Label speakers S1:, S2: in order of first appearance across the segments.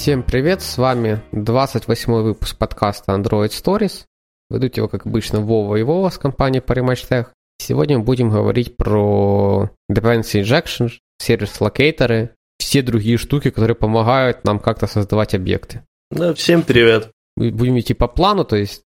S1: Всем привет, с вами 28 выпуск подкаста Android Stories. Ведут его, как обычно, Вова и Вова с компании Parimatch Tech. Сегодня мы будем говорить про dependency injection, сервис-локейторы, все другие штуки, которые помогают нам как-то создавать объекты.
S2: Да, всем привет.
S1: Будем идти по плану, то есть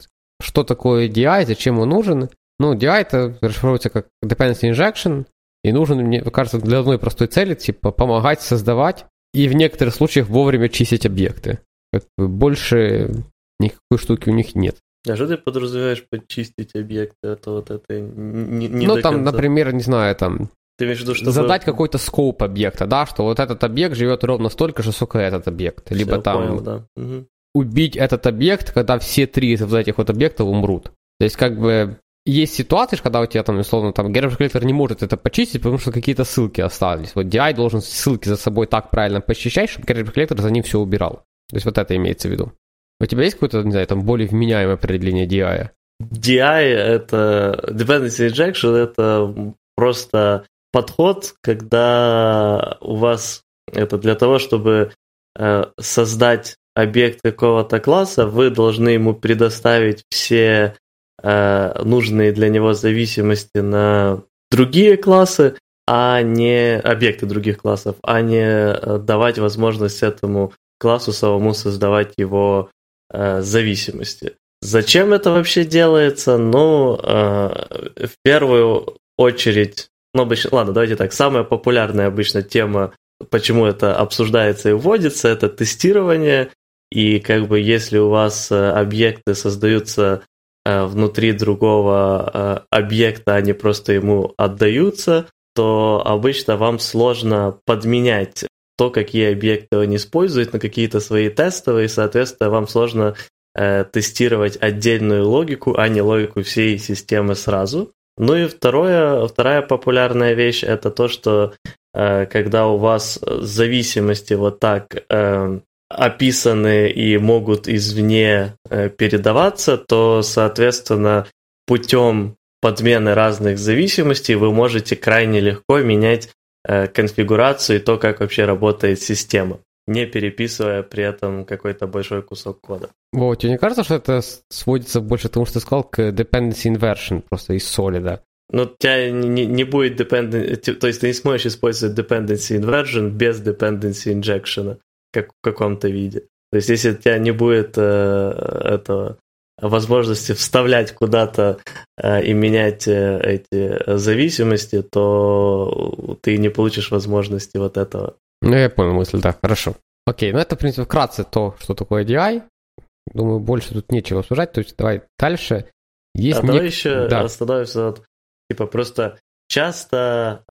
S1: что такое DI, зачем он нужен. Ну, DI это расшифровывается как dependency injection, и нужен, мне кажется, для одной простой цели, типа помогать создавать и в некоторых случаях вовремя чистить объекты. Как бы больше никакой штуки у них нет.
S2: А что ты подразумеваешь под чистить объекты? Это вот это не,
S1: не Ну, там, конца. например, не знаю, там
S2: ты имеешь в виду, чтобы...
S1: Задать какой-то скоп объекта, да, что вот этот объект живет ровно столько же, сколько этот объект. Либо Все, там
S2: понял, да. угу.
S1: убить этот объект, когда все три из этих вот объектов умрут. То есть, как бы, есть ситуации, когда у тебя там, условно, там, garbage collector не может это почистить, потому что какие-то ссылки остались. Вот DI должен ссылки за собой так правильно почищать, чтобы garbage collector за ним все убирал. То есть вот это имеется в виду. У тебя есть какое-то, не знаю, там, более вменяемое определение DI?
S2: DI это dependency injection, это просто подход, когда у вас это для того, чтобы э, создать объект какого-то класса, вы должны ему предоставить все нужные для него зависимости на другие классы, а не объекты других классов, а не э, давать возможность этому классу самому создавать его э, зависимости. Зачем это вообще делается? Ну, э, в первую очередь, ну, обычно, ладно, давайте так, самая популярная обычно тема, почему это обсуждается и вводится, это тестирование, и как бы если у вас э, объекты создаются Э, внутри другого э, объекта, они просто ему отдаются, то обычно вам сложно подменять то, какие объекты он использует, на какие-то свои тестовые, соответственно, вам сложно э, тестировать отдельную логику, а не логику всей системы сразу. Ну и второе, вторая популярная вещь это то, что э, когда у вас зависимости вот так э, описаны и могут извне э, передаваться, то, соответственно, путем подмены разных зависимостей вы можете крайне легко менять э, конфигурацию и то, как вообще работает система, не переписывая при этом какой-то большой кусок кода.
S1: Вот, тебе не кажется, что это сводится больше к тому, что ты сказал, к dependency inversion просто из солида?
S2: Ну, у тебя не, не будет dependency, то есть ты не сможешь использовать dependency inversion без dependency injection как, в каком-то виде. То есть, если у тебя не будет э, этого возможности вставлять куда-то э, и менять э, эти зависимости, то ты не получишь возможности вот этого.
S1: Ну, я понял мысль, да, хорошо. Окей, ну это, в принципе, вкратце то, что такое DI. Думаю, больше тут нечего обсуждать, то есть давай дальше.
S2: Есть а нек... давай еще да. остановимся, вот, типа, просто часто,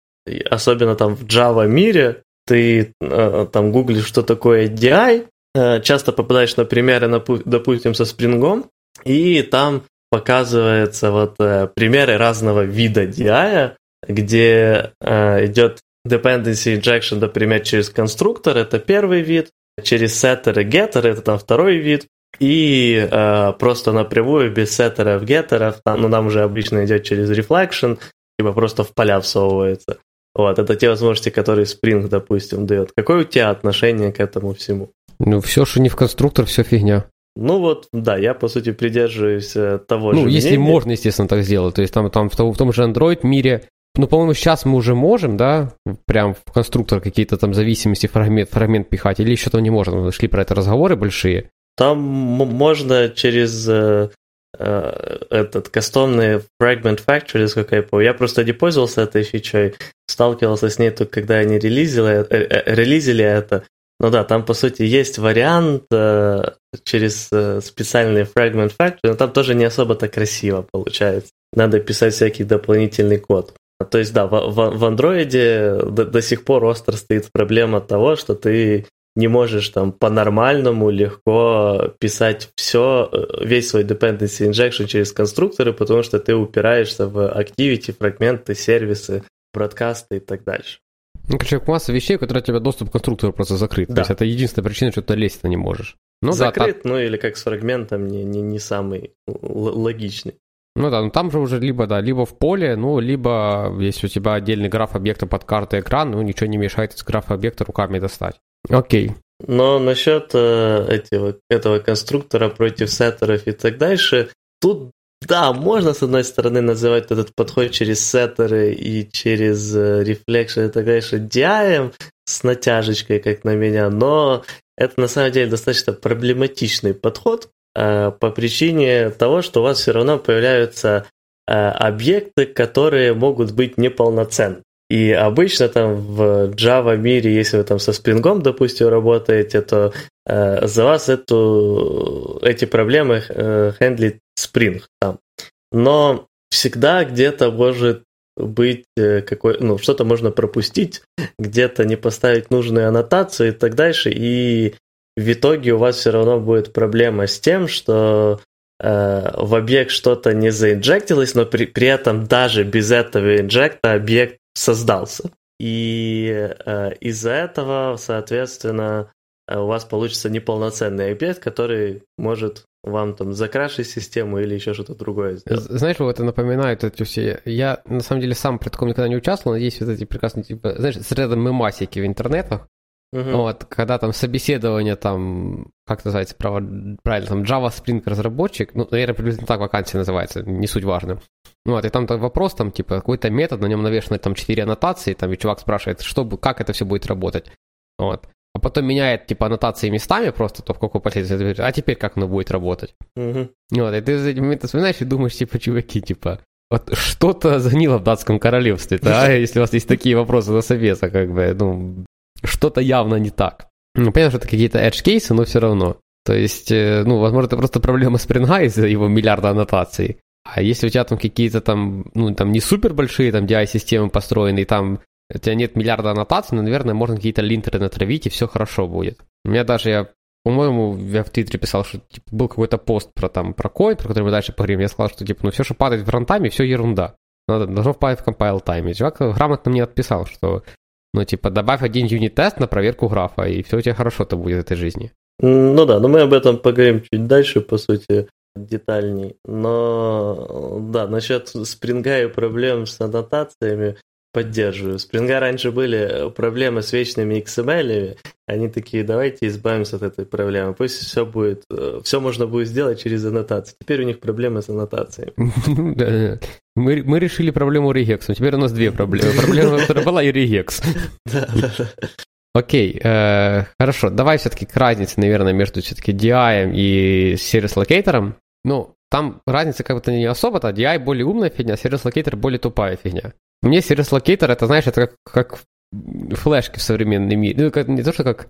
S2: особенно там в Java мире, ты э, там гуглишь, что такое DI, э, часто попадаешь на примеры, допустим, со спрингом, и там показываются вот э, примеры разного вида DI, где идет dependency injection, например, через конструктор, это первый вид, через setter и getter, это там второй вид, и э, просто напрямую без сеттеров, геттеров, там, ну, нам уже обычно идет через reflection, либо просто в поля всовывается. Вот, это те возможности, которые Spring, допустим, дает. Какое у тебя отношение к этому всему?
S1: Ну, все, что не в конструктор, все фигня.
S2: Ну вот, да, я, по сути, придерживаюсь э, того
S1: ну,
S2: же
S1: Ну, если
S2: мнения.
S1: можно, естественно, так сделать. То есть там, там в, том, в том же Android мире, ну, по-моему, сейчас мы уже можем, да, прям в конструктор какие-то там зависимости, фрагмент, фрагмент пихать, или еще там не можем. Мы шли про это разговоры большие.
S2: Там можно через э, Э, этот кастомный Fragment Factory, сколько я помню. Я просто не пользовался этой фичой, сталкивался с ней только когда они релизили, э, э, релизили это. Ну да, там по сути есть вариант э, через э, специальный Fragment Factory, но там тоже не особо-то красиво получается. Надо писать всякий дополнительный код. То есть да, в, в, в Android до, до сих пор остро стоит проблема того, что ты не можешь там по-нормальному легко писать все, э, весь свой dependency injection через конструкторы, потому что ты упираешься в activity, фрагменты, сервисы, бродкасты и так дальше.
S1: Ну, короче, масса вещей, которые у тебя доступ к конструктору просто закрыт. Да. То есть это единственная причина, что ты лезть не можешь.
S2: Ну, Закрыт, да, ну или как с фрагментом, не, не, не самый логичный.
S1: Ну да, ну там же уже либо, да, либо в поле, ну, либо если у тебя отдельный граф объекта под картой экран, ну, ничего не мешает из графа объекта руками достать. Окей.
S2: но насчет э, этого, этого конструктора против сеттеров и так дальше, тут да, можно с одной стороны называть этот подход через сеттеры и через рефлекшн и так дальше DI с натяжечкой, как на меня, но это на самом деле достаточно проблематичный подход э, по причине того, что у вас все равно появляются э, объекты, которые могут быть неполноценны. И обычно там в Java мире, если вы там со спрингом, допустим, работаете, то э, за вас эту, эти проблемы э, хендлит Spring там. Но всегда где-то может быть э, какой, ну, что-то можно пропустить, где-то не поставить нужные аннотации и так дальше, и в итоге у вас все равно будет проблема с тем, что э, в объект что-то не заинжектилось, но при, при этом даже без этого инжекта объект создался. И э, из-за этого, соответственно, у вас получится неполноценный объект, который может вам там закрашить систему или еще что-то другое сделать.
S1: Знаешь, вот это напоминает эти все... Я, на самом деле, сам при таком никогда не участвовал, но есть вот эти прекрасные, типа, знаешь, с рядом мемасики в интернетах, Uh-huh. Вот, когда там собеседование, там, как называется, правильно, там Java Spring разработчик, ну, наверное, приблизительно так вакансия называется, не суть важно. Вот, и там вопрос, там, типа, какой-то метод, на нем навешаны там четыре аннотации, там, и чувак спрашивает, что, как это все будет работать. Вот а потом меняет, типа, аннотации местами просто, то в какой последовательности, а теперь как оно будет работать. Угу. Вот, и ты за эти моменты вспоминаешь и думаешь, типа, чуваки, типа, вот что-то загнило в датском королевстве, да, если у вас есть такие вопросы на совета, как бы, ну, что-то явно не так. Ну, понятно, что это какие-то edge-кейсы, но все равно. То есть, э, ну, возможно, это просто проблема спринга из-за его миллиарда аннотаций. А если у тебя там какие-то там, ну, там не супер большие там DI-системы построены, там у тебя нет миллиарда аннотаций, но, наверное, можно какие-то линтеры натравить, и все хорошо будет. У меня даже, я, по-моему, я в Твиттере писал, что типа, был какой-то пост про, там, про код, про который мы дальше поговорим. Я сказал, что типа, ну все, что падает в рантайме, все ерунда. Надо, должно впасть в compile тайме. И чувак грамотно мне отписал, что ну, типа, добавь один юнит-тест на проверку графа, и все у тебя хорошо-то будет в этой жизни.
S2: Ну да, но мы об этом поговорим чуть дальше, по сути, детальней. Но да, насчет спринга и проблем с аннотациями, Поддерживаю. У Спринга раньше были проблемы с вечными XML. Они такие, давайте избавимся от этой проблемы. Пусть все будет, э, все можно будет сделать через аннотации. Теперь у них проблемы с аннотациями.
S1: Мы, мы решили проблему регекса. Теперь у нас две проблемы. Проблема, которая была, и регекс. Окей, э, хорошо. Давай все-таки к разнице, наверное, между все-таки DI и сервис локейтором. Ну, там разница как-то не особо-то. DI более умная фигня, service locator более тупая фигня. Мне Service Locator, это, знаешь, это как, как флешки в современном мире. Ну, как, не то, что как...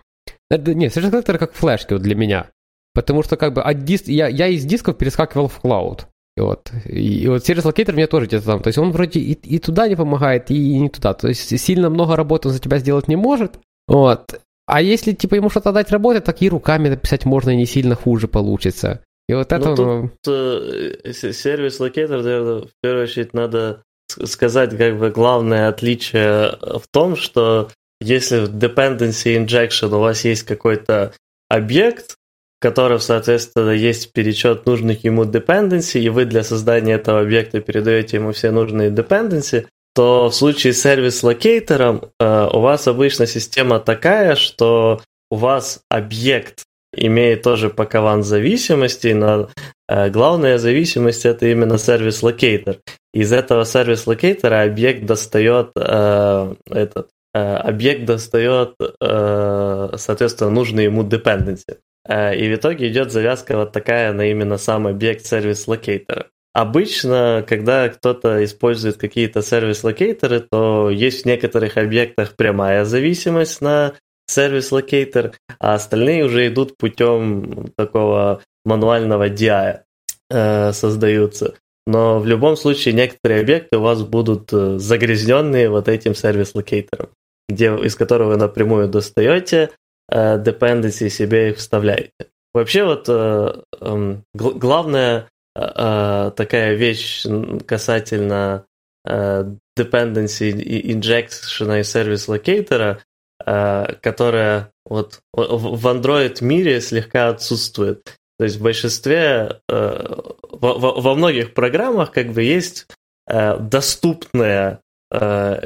S1: Это, нет, Service Locator как флешки вот для меня. Потому что как бы от диск... я, я из дисков перескакивал в cloud. И вот, и, и вот Service Locator мне тоже где-то там. То есть он вроде и, и туда не помогает, и, и не туда. То есть сильно много работы он за тебя сделать не может. Вот. А если типа ему что-то дать работать, так и руками написать можно, и не сильно хуже получится. И вот это...
S2: Ну, тут э, сервис локатор, наверное, в первую очередь надо сказать, как бы главное отличие в том, что если в dependency injection у вас есть какой-то объект, в котором, соответственно, есть перечет нужных ему dependency, и вы для создания этого объекта передаете ему все нужные dependency, то в случае с сервис-локейтором э, у вас обычно система такая, что у вас объект имеет тоже пакован зависимостей, но э, главная зависимость это именно service locator. Из этого service locator а объект достает э, этот э, объект достает, э, соответственно, нужный ему dependency. Э, и в итоге идет завязка вот такая на именно сам объект service locator а. Обычно, когда кто-то использует какие-то service locator ы, то есть в некоторых объектах прямая зависимость на service locator, а остальные уже идут путем такого мануального DI э, создаются. Но в любом случае некоторые объекты у вас будут э, загрязненные вот этим service locator ом, где, из которого вы напрямую достаете э, dependency себе их вставляете. Вообще вот э, э, главная э, такая вещь касательно э, dependency injection и сервис-локейтора – Э, которая вот в Android мире слегка отсутствует. То есть в большинстве, э, во, многих программах как бы есть э, доступная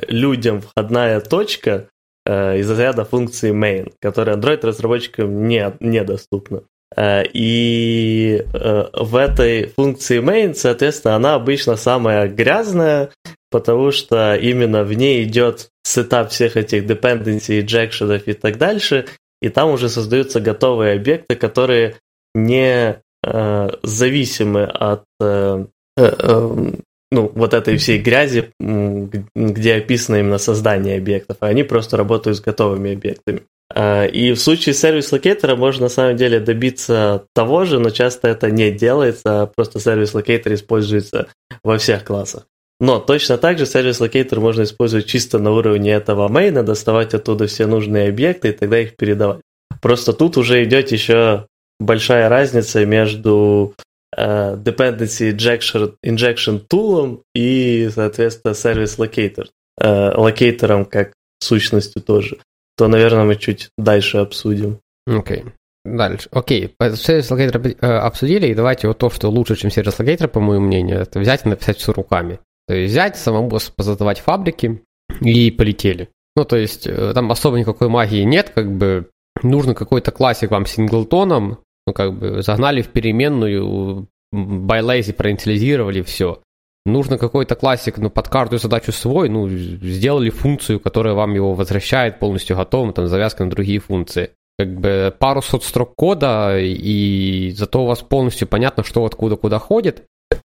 S2: людям входная точка, э, из разряда функции main, которая Android-разработчикам не, недоступна. Э, и э, в этой функции main, соответственно, она обычно самая грязная, потому что именно в ней идет setup всех этих dependency, injection и так дальше, и там уже создаются готовые объекты, которые не э, зависимы от э, э, э, ну, вот этой всей грязи, где описано именно создание объектов, а они просто работают с готовыми объектами. А, и в случае service locator а можно на самом деле добиться того же, но часто это не делается, а просто service locator используется во всех классах. Но точно так же service locator можно использовать чисто на уровне этого main а, доставать оттуда все нужные объекты и тогда их передавать. Просто тут уже идет еще большая разница между э, dependency injection, injection tool и, соответственно, service locator, э, locator ом как сущностью тоже то, наверное, мы чуть дальше обсудим.
S1: Окей. Okay. Дальше. Окей, service locator э, обсудили, и давайте вот то, что лучше, чем service locator, по моему мнению, это взять и написать все руками. То есть взять, самому позадавать фабрики и полетели. Ну, то есть э, там особо никакой магии нет, как бы нужно какой-то классик вам синглтоном, ну, как бы загнали в переменную, байлейзи проинициализировали, все нужно какой-то классик, ну, под каждую задачу свой, ну, сделали функцию, которая вам его возвращает полностью готовым, там, завязка на другие функции. Как бы пару сот строк кода, и зато у вас полностью понятно, что откуда куда ходит,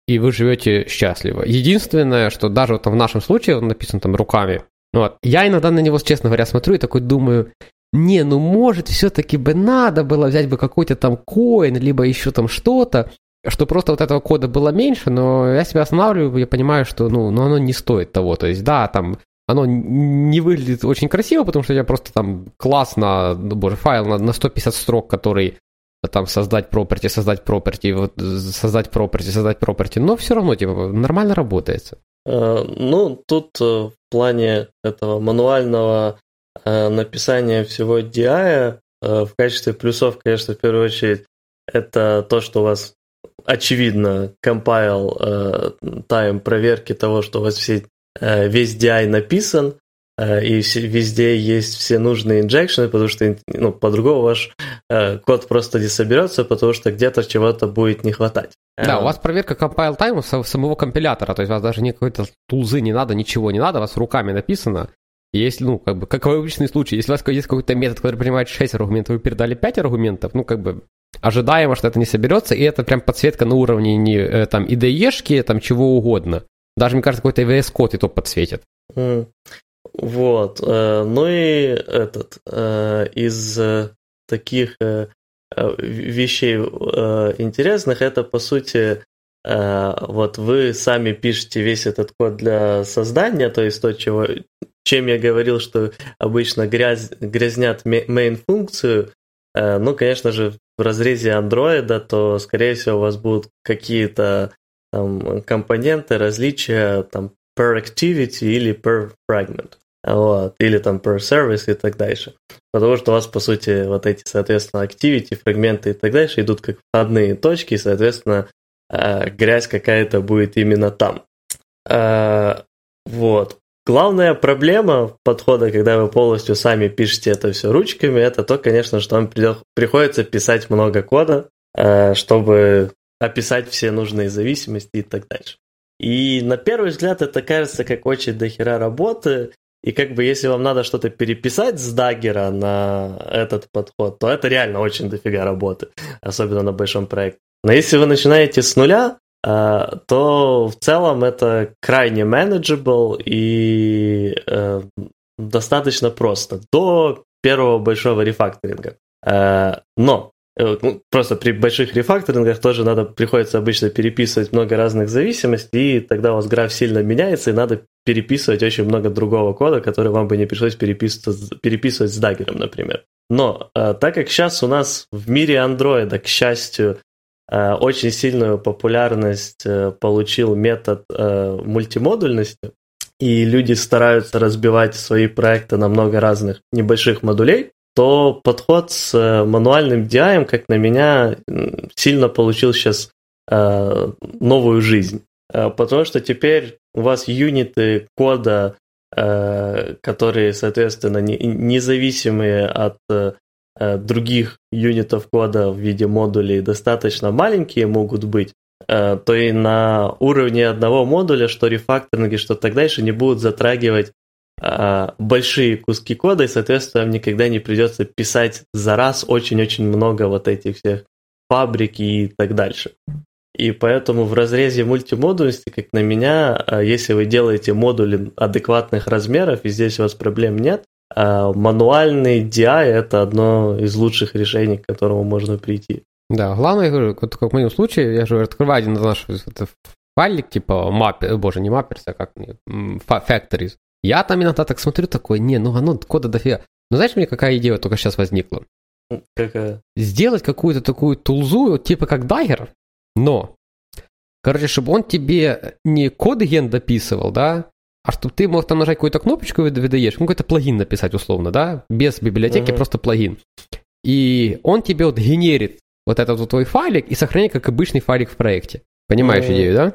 S1: и вы живете счастливо. Единственное, что даже вот в нашем случае, он написан там руками, вот, я иногда на него, честно говоря, смотрю и такой думаю, не, ну может все-таки бы надо было взять бы какой-то там коин, либо еще там что-то, что просто вот этого кода было меньше, но я себя останавливаю, я понимаю, что ну, ну оно не стоит того. То есть, да, там оно не выглядит очень красиво, потому что я просто там классно, ну, боже, файл на, на 150 строк, который там создать property, создать property, вот, создать property, создать property, но все равно типа нормально работает.
S2: Uh, ну, тут uh, в плане этого мануального uh, написания всего DI в качестве плюсов, конечно, в первую очередь, это то, что у вас очевидно, compile э, time проверки того, что у вас все, э, весь DI написан, э, и все, везде есть все нужные инжекшены, потому что ну, по-другому ваш э, код просто не соберется, потому что где-то чего-то будет не хватать.
S1: Да, у вас проверка compile time самого компилятора, то есть у вас даже никакой-то тулзы не надо, ничего не надо, у вас руками написано. Если, ну, как бы, как в обычный случай, если у вас есть какой-то метод, который принимает 6 аргументов, вы передали 5 аргументов, ну, как бы, ожидаемо, что это не соберется, и это прям подсветка на уровне не э, там IDE-шки, там чего угодно. Даже, мне кажется, какой-то VS-код и то подсветит.
S2: Mm. Вот. Э, ну и этот, э, из таких вещей интересных, это, по сути, вот вы сами пишете весь этот код для создания, то есть то, чего, чем я говорил, что обычно грязь, грязнят main-функцию, ну, конечно же, в разрезе андроида, то, скорее всего, у вас будут какие-то там, компоненты, различия там, per activity или per fragment. Вот, или там per service и так дальше. Потому что у вас, по сути, вот эти, соответственно, activity, фрагменты и так дальше идут как входные точки, и, соответственно, э, грязь какая-то будет именно там. Э, вот. Главная проблема подхода, когда вы полностью сами пишете это все ручками, это то, конечно, что вам приходится писать много кода, э, чтобы описать все нужные зависимости и так дальше. И на первый взгляд это кажется как очень дохера работы, и как бы если вам надо что-то переписать с даггера на этот подход, то это реально очень дофига работы, особенно на большом проекте. Но если вы начинаете с нуля, Э, то в целом это крайне manageable и э, достаточно просто до первого большого рефакторинга. Э, но ну, просто при больших рефакторингах тоже надо, приходится обычно переписывать много разных зависимостей, и тогда у вас граф сильно меняется, и надо переписывать очень много другого кода, который вам бы не пришлось переписывать, переписывать с даггером, например. Но так как сейчас у нас в мире андроида, к счастью, Э, очень сильную популярность э, получил метод э, мультимодульности, и люди стараются разбивать свои проекты на много разных небольших модулей, то подход с мануальным DI, как на меня, сильно получил сейчас новую жизнь. Потому что теперь у вас юниты кода э, которые, соответственно, не, независимые от э, других юнитов кода в виде модулей достаточно маленькие могут быть, э, то и на уровне одного модуля, что рефакторинги, что так дальше, не будут затрагивать э, большие куски кода, и, соответственно, вам никогда не придется писать за раз очень-очень много вот этих всех фабрик и так дальше. И поэтому в разрезе мультимодульности, как на меня, э, если вы делаете модули адекватных размеров, и здесь у вас проблем нет, э, мануальный DI – это одно из лучших решений, к которому можно прийти.
S1: Да, главное, я говорю, вот как в моем случае, я же открываю один наш файлик, типа маппер, боже, не мапперс, а как factories. Я там иногда так смотрю, такой, не, ну оно кода дофига. Но знаешь, мне какая идея только сейчас возникла?
S2: Какая?
S1: Сделать какую-то такую тулзу, типа как Dagger, но, короче, чтобы он тебе не код ген дописывал, да, а чтобы ты мог там нажать какую-то кнопочку и выдаешь, ну, какой-то плагин написать условно, да, без библиотеки, uh-huh. просто плагин. И он тебе вот генерит вот этот вот твой файлик и сохраняет как обычный файлик в проекте. Понимаешь uh-huh. идею, да?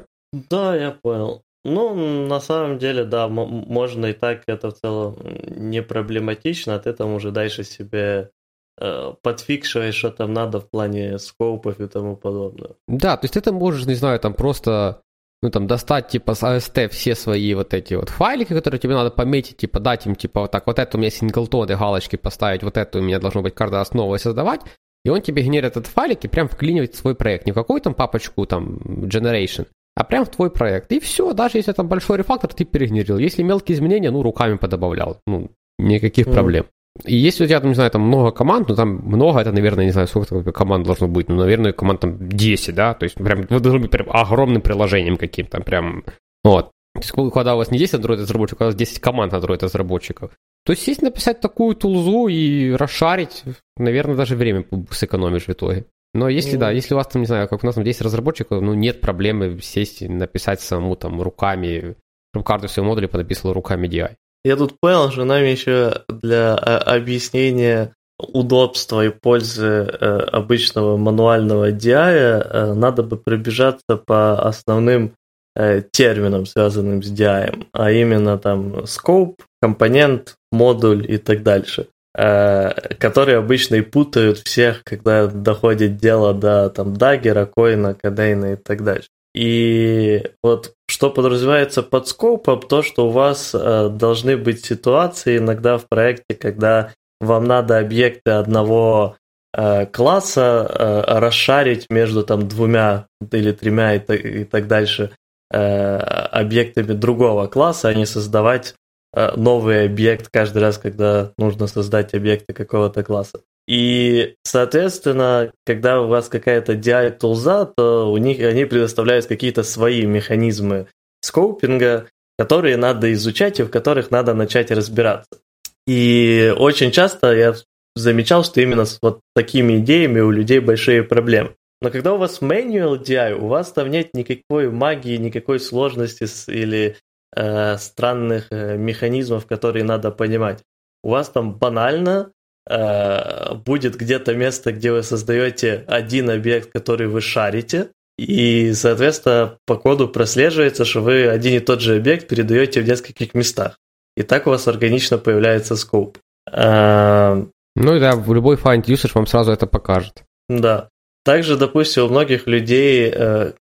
S2: Да, я понял. Ну, на самом деле, да, можно и так, это в целом не проблематично, а ты там уже дальше себе Э, подфикшиваешь, что там надо в плане скопов и тому подобное.
S1: Да, то есть ты можешь, не знаю, там просто ну, там, достать, типа, с AST все свои вот эти вот файлики, которые тебе надо пометить, типа, дать им, типа, вот так, вот это у меня синглтоны, галочки поставить, вот это у меня должно быть каждый раз новое создавать, и он тебе генерит этот файлик и прям вклинивает в свой проект. Не в какую там папочку, там, generation, а прям в твой проект. И все, даже если там большой рефактор, ты перегенерил. Если мелкие изменения, ну, руками подобавлял. Ну, никаких mm. проблем. И если у тебя, там, не знаю, там много команд, ну там много, это, наверное, не знаю, сколько команд должно быть, ну, наверное, команд там 10, да, то есть прям, ну, должно быть прям огромным приложением каким-то, прям, вот. То есть, когда у вас не 10 Android-разработчиков, а у вас 10 команд Android-разработчиков, то есть, сесть написать такую тулзу и расшарить, наверное, даже время сэкономишь в итоге. Но если, mm. да, если у вас там, не знаю, как у нас там 10 разработчиков, ну, нет проблемы сесть и написать самому там руками, чтобы каждый свой модуль понаписал руками DI.
S2: Я тут понял, что нам еще для а, объяснения удобства и пользы э, обычного мануального DI э, надо бы пробежаться по основным э, терминам, связанным с DI, а именно там scope, компонент, модуль и так дальше, которые обычно и путают всех, когда доходит дело до там даггера, коина, кадейна и так дальше. И вот что подразумевается под скопом, то, что у вас э, должны быть ситуации иногда в проекте, когда вам надо объекты одного э, класса э, расшарить между там двумя или тремя и, и так дальше э, объектами другого класса, а не создавать э, новый объект каждый раз, когда нужно создать объекты какого-то класса. И, соответственно, когда у вас какая-то DI-тулза, то у них они предоставляют какие-то свои механизмы скоупинга, которые надо изучать и в которых надо начать разбираться. И очень часто я замечал, что именно с вот такими идеями у людей большие проблемы. Но когда у вас manual DI, у вас там нет никакой магии, никакой сложности или э, странных э, механизмов, которые надо понимать. У вас там банально Э, будет где-то место, где вы создаете один объект, который вы шарите, и, соответственно, по коду прослеживается, что вы один и тот же объект передаете в нескольких местах. И так у вас органично появляется скоп.
S1: Э, ну да, любой find usage вам сразу это покажет.
S2: Да. Также, допустим, у многих людей э,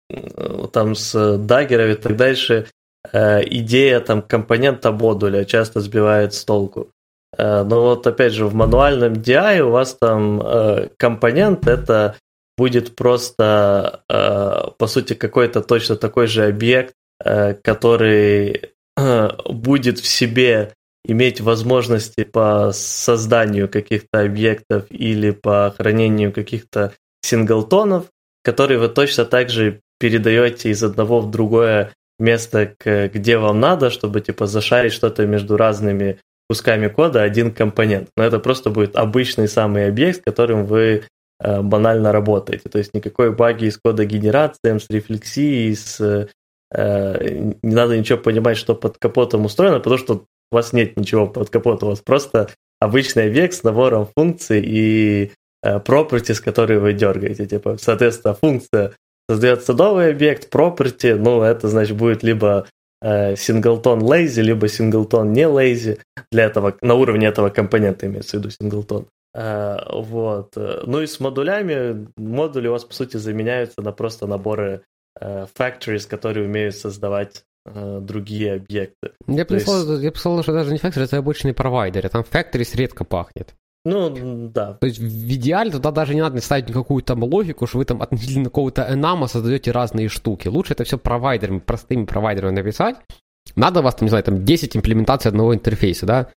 S2: там с даггерами и так дальше идея там компонента модуля часто сбивает с толку. Э, но вот опять же в мануальном DI у вас там э, компонент это будет просто э, по сути какой-то точно такой же объект, который будет в себе иметь возможности по созданию каких-то объектов или по хранению каких-то синглтонов, которые вы точно так же передаете из одного в другое место, где вам надо, чтобы типа зашарить что-то между разными кусками кода один компонент. Но это просто будет обычный самый объект, с которым вы э, банально работаете. То есть никакой баги с кода генерацией, с рефлексией, с, э, не надо ничего понимать, что под капотом устроено, потому что у вас нет ничего под капотом, у вас просто обычный объект с набором функций и э, properties, которые вы дергаете. Типа, соответственно, функция создается новый объект, property, ну, это значит будет либо синглтон lazy, либо синглтон не lazy для этого, на уровне этого компонента имеется в виду синглтон. Вот. Ну и с модулями, модули у вас, по сути, заменяются на просто наборы factories, которые умеют создавать другие объекты.
S1: Я бы, есть... сказал, я бы сказал, что даже не factory, это обычный провайдер. Там factories редко пахнет.
S2: Ну, да.
S1: То есть в идеале туда даже не надо ставить никакую там логику, что вы там относительно какого-то энама создаете разные штуки. Лучше это все провайдерами, простыми провайдерами написать. Надо у вас, там, не знаю, там 10 имплементаций одного интерфейса, да?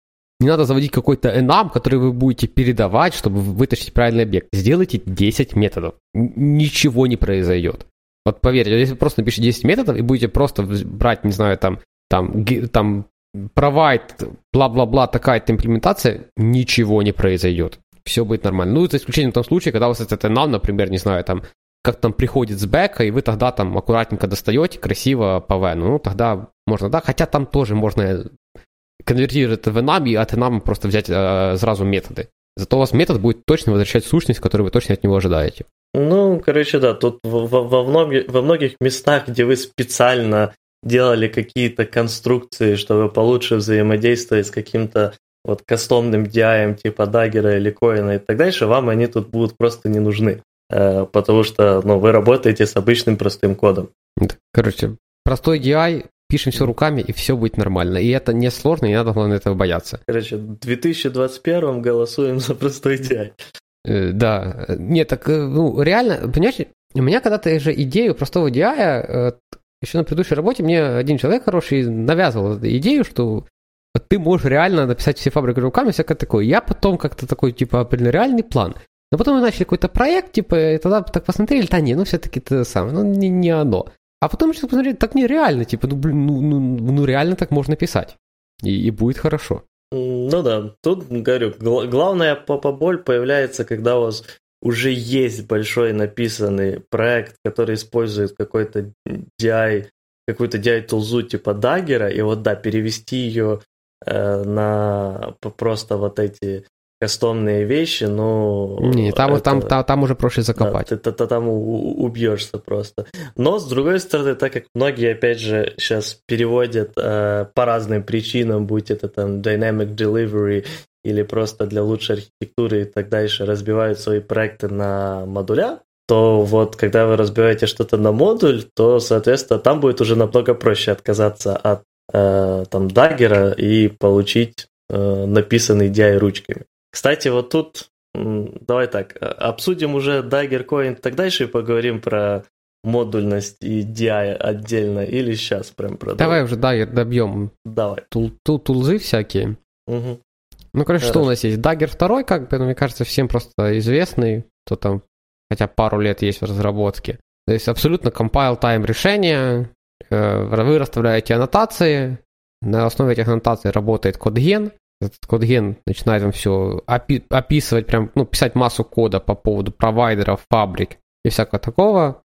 S1: Не надо заводить какой-то enum, который вы будете передавать, чтобы вытащить правильный объект. Сделайте 10 методов. Ничего не произойдет. Вот поверьте, если вы просто напишите 10 методов и будете просто брать, не знаю, там, там, там provide, бла-бла-бла, такая-то имплементация, ничего не произойдет. Все будет нормально. Ну, за исключением том случае, когда у вас это нам, например, не знаю, там, как там приходит с бэка, и вы тогда там аккуратненько достаете красиво по вену. Ну, тогда можно, да, хотя там тоже можно конвертировать это в enum и от enum просто взять э, сразу методы. Зато у вас метод будет точно возвращать сущность, которую вы точно от него ожидаете.
S2: Ну, короче, да, тут во, во, во многих местах, где вы специально делали какие-то конструкции, чтобы получше взаимодействовать с каким-то вот кастомным DI типа Dagger или Коина и так дальше, вам они тут будут просто не нужны. Э, потому что ну, вы работаете с обычным простым кодом.
S1: Короче, простой DI, пишем все руками, и все будет нормально. И это не сложно, и не надо, главное, этого бояться.
S2: Короче, в 2021 голосуем за простой DI.
S1: Э, да. Нет, так, э, ну, реально, понимаешь, у меня когда-то же идею простого DI еще на предыдущей работе мне один человек хороший навязывал идею, что ты можешь реально написать все фабрики руками, всякое такое. Я потом как-то такой, типа, реальный план. Но потом мы начали какой-то проект, типа, и тогда так посмотрели, да не, ну все-таки это самое, ну не, не оно. А потом еще посмотрели, так нереально, типа, ну, блин, ну, ну, ну реально так можно писать. И, и будет хорошо.
S2: Ну да, тут, говорю, главная попа-боль появляется, когда у вас уже есть большой написанный проект, который использует какой-то DI, какую-то DI-тулзу типа Dagger, и вот да, перевести ее э, на просто вот эти кастомные вещи, ну...
S1: Не, там, это, там, там, там уже проще закопать.
S2: Да, ты, ты, ты там убьешься просто. Но, с другой стороны, так как многие, опять же, сейчас переводят э, по разным причинам, будь это там Dynamic Delivery или просто для лучшей архитектуры и так дальше разбивают свои проекты на модуля, то вот когда вы разбиваете что-то на модуль, то, соответственно, там будет уже намного проще отказаться от э, там даггера и получить э, написанный DI ручками. Кстати, вот тут давай так, обсудим уже Dagger Coin и так дальше и поговорим про модульность и DI отдельно или сейчас прям про
S1: Давай уже Dagger добьем.
S2: Давай.
S1: Тул, тул, тулзы всякие. Угу. Ну, короче, что у нас есть? Dagger 2, как бы, ну, мне кажется, всем просто известный, кто там хотя пару лет есть в разработке. То есть абсолютно compile time решение, э, вы расставляете аннотации, на основе этих аннотаций работает кодген, этот кодген начинает вам все опи- описывать, прям, ну, писать массу кода по поводу провайдеров, фабрик и всякого такого.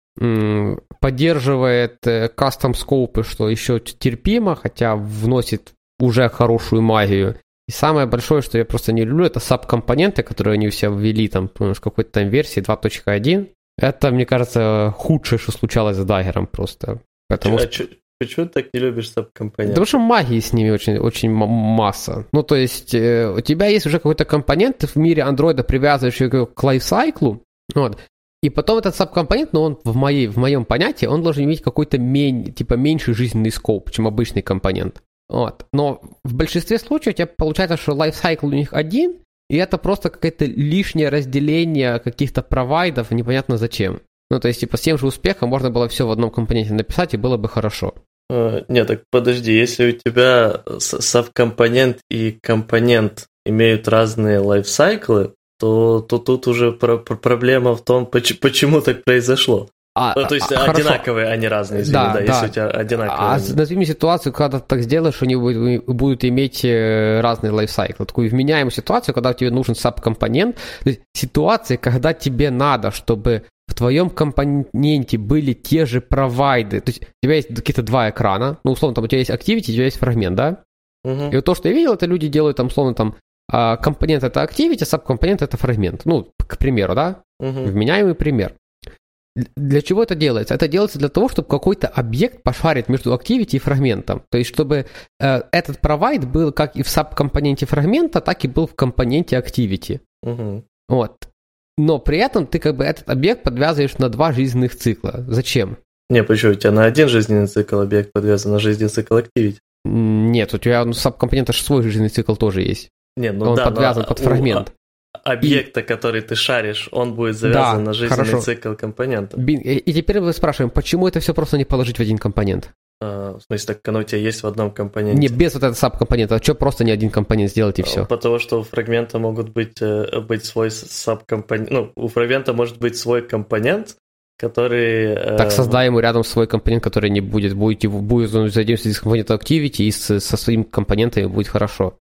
S1: Поддерживает кастом э, скопы, что еще терпимо, хотя вносит уже хорошую магию. И самое большое, что я просто не люблю, это саб-компоненты, которые они все ввели там в какой-то там версии 2.1. Это, мне кажется, худшее, что случалось с Даггером просто.
S2: Потому а что... Почему ты так не любишь саб-компоненты?
S1: Потому что магии с ними очень, очень масса. Ну, то есть, э, у тебя есть уже какой-то компонент в мире андроида, привязывающий к лайфсайклу, вот, и потом этот саб-компонент, но он в, моей, в моем понятии, он должен иметь какой-то мень, типа меньший жизненный скоп, чем обычный компонент. Вот. Но в большинстве случаев у тебя получается, что лайфсайкл у них один, и это просто какое-то лишнее разделение каких-то провайдов, непонятно зачем. Ну, то есть, типа, с тем же успехом можно было все в одном компоненте написать, и было бы хорошо.
S2: Uh, нет, так подожди, если у тебя совкомпонент и компонент имеют разные лайфсайклы, то, то тут уже про- про- проблема в том, почему так произошло. А, ну, то есть а, одинаковые, хорошо. а не разные, извини, да, да, да, если у тебя одинаковые.
S1: А назови мне ситуацию, когда ты так сделаешь, они будут, будут иметь э, разный лайфсайкл. Такую вменяемую ситуацию, когда тебе нужен саб-компонент. То есть ситуация, когда тебе надо, чтобы в твоем компоненте были те же провайды. То есть у тебя есть какие-то два экрана. Ну, условно, там у тебя есть activity, у тебя есть фрагмент, да? Угу. И вот то, что я видел, это люди делают там, условно, там, а, компонент это activity, саб-компонент это фрагмент. Ну, к примеру, да? Угу. Вменяемый пример. Для чего это делается? Это делается для того, чтобы какой-то объект пошарить между activity и фрагментом. То есть, чтобы э, этот провайд был как и в сабкомпоненте фрагмента, так и был в компоненте activity.
S2: Угу.
S1: Вот. Но при этом ты как бы этот объект подвязываешь на два жизненных цикла. Зачем?
S2: Не, почему? У тебя на один жизненный цикл объект подвязан, на жизненный цикл activity.
S1: Нет, у тебя ну, сабкомпонента свой жизненный цикл тоже есть.
S2: Не, ну
S1: Он
S2: да,
S1: подвязан
S2: но
S1: под фрагмент.
S2: Объекта, который ты шаришь, он будет завязан
S1: Да,
S2: на жизненный
S1: хорошо.
S2: цикл компонента.
S1: И и теперь мы спрашиваем, почему это все просто не положить в один компонент?
S2: А, в смысле, так оно у тебя есть в одном компоненте.
S1: Не, без вот этого сабкомпонента. А что просто не один компонент сделать и все?
S2: Потому что у фрагмента могут быть, э, быть свой сабкомпонент. Ну, у фрагмента может быть свой компонент, который... э,
S1: Так создай ему рядом свой компонент, который не будет, будет, будет он взаимодействовать с компонентом activity и с- со своими компонентами будет хорошо.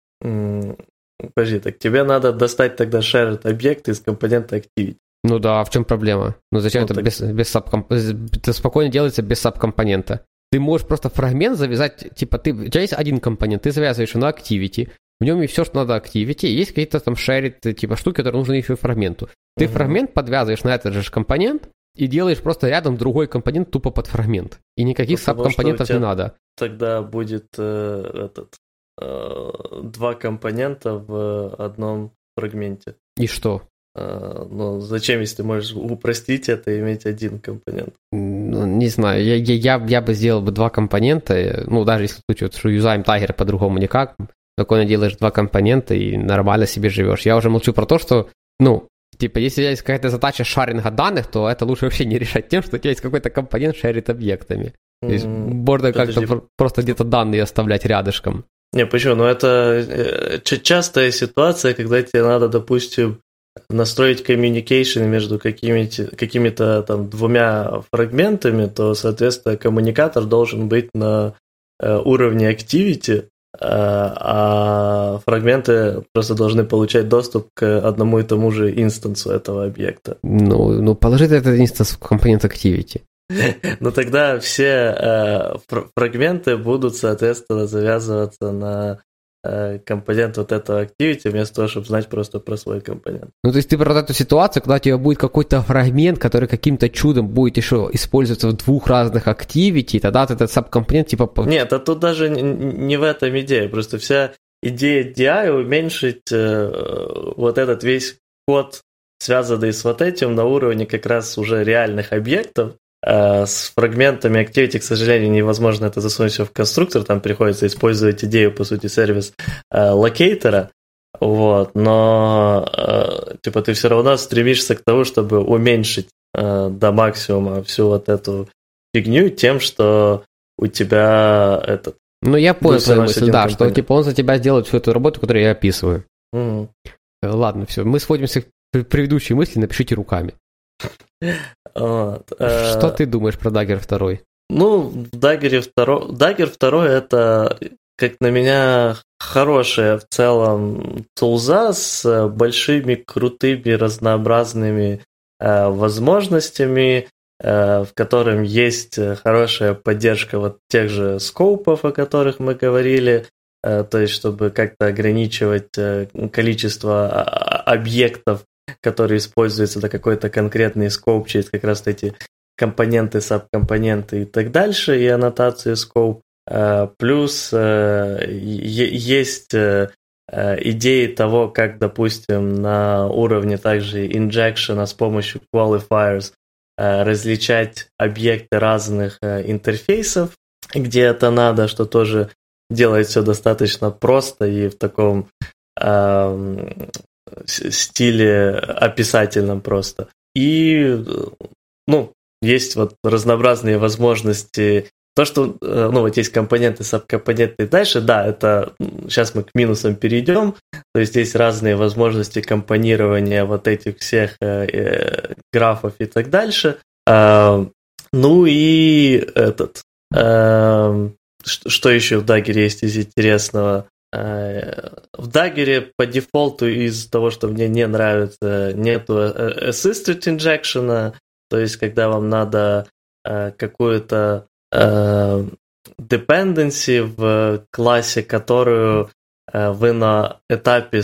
S2: Подожди, так тебе надо достать тогда shared объект из компонента activity.
S1: Ну да, а в чем проблема? Ну зачем
S2: Ну,
S1: это
S2: так-
S1: без, без сабкомп... Это спокойно делается без сабкомпонента. Ты можешь просто фрагмент завязать, типа, ты, у тебя есть один компонент, ты завязываешь его на activity, в нем и все, что надо activity, есть какие-то там шерит, типа, штуки, которые нужны еще фрагменту. Ты
S2: Мгм.
S1: фрагмент подвязываешь на этот же компонент и делаешь просто рядом другой компонент тупо под фрагмент. И никаких
S2: Потому что у
S1: сабкомпонентов не надо.
S2: Тогда будет э, этот э, два компонента в одном фрагменте.
S1: И что?
S2: Э, ну, зачем, если ты можешь упростить это и иметь один компонент?
S1: Ну, не знаю, я, я, я, я бы сделал бы два компонента, э, ну, даже если случай, что юзаем Tiger по-другому никак, спокойно делаешь два компонента и нормально себе живешь. Я уже молчу про то, что, ну, типа, если есть какая-то задача шаринга данных, то это лучше вообще не решать тем, что у тебя есть какой-то компонент шарит объектами. То есть можно как-то просто где-то данные оставлять рядышком.
S2: Не, почему? Ну, это э, частая ситуация, когда тебе надо, допустим, настроить communication между какими-то, какими-то там двумя фрагментами, то, соответственно, коммуникатор должен быть на э, уровне activity, э, а фрагменты просто должны получать доступ к одному и тому же инстансу этого объекта.
S1: Ну, ну положи этот инстанс в компонент activity.
S2: Но тогда все э, фр- фрагменты будут, соответственно, завязываться на э, компонент вот этого activity, вместо того, чтобы знать просто про свой компонент.
S1: Ну, то есть ты про эту ситуацию, когда у тебя будет какой-то фрагмент, который каким-то чудом будет еще использоваться в двух разных activity, тогда вот этот сабкомпонент типа...
S2: Нет, а тут даже не в этом идея. Просто вся идея DI уменьшить э, вот этот весь код, связанный с вот этим, на уровне как раз уже реальных объектов. Э, С фрагментами Activity, к сожалению, невозможно это засунуть все в конструктор, там приходится использовать идею, по сути, сервис э, локейтера, вот, но э, типа ты все равно стремишься к тому, чтобы уменьшить э, до максимума всю вот эту фигню тем, что у тебя этот...
S1: Ну, я понял твою мысль, да,
S2: компонент.
S1: что типа он за тебя сделает всю эту работу, которую я описываю. Э, Ладно, все, мы сводимся к пр- предыдущей мысли, напишите руками.
S2: вот, э,
S1: Что ты думаешь про Dagger 2?
S2: Ну, в Даггере второй... Даггер второй это, как на меня, хорошая в целом тулза с большими, крутыми, разнообразными э, возможностями, э, в котором есть хорошая поддержка вот тех же скоупов, о которых мы говорили, э, то есть чтобы как-то ограничивать количество а, объектов, которые используются на какой-то конкретный скоуп через как раз эти компоненты, сабкомпоненты и так дальше, и аннотации scope. Э, Плюс э, есть э, э, идеи того, как, допустим, на уровне также injection с помощью qualifiers различать объекты разных интерфейсов, где это надо, что тоже делает все достаточно просто и в таком стиле описательном просто. И, ну, есть вот разнообразные возможности. То, что, э, ну, вот есть компоненты, сабкомпоненты дальше, да, это сейчас мы к минусам перейдем, то есть есть разные возможности компонирования вот этих всех э, э, графов и так дальше. А, ну и этот, э, что, что еще в Dagger есть из интересного? Э, В Dagger по дефолту из того, что мне не нравится, нету э, assisted injection, то есть когда вам надо э, какую-то dependency в классе, которую вы на этапе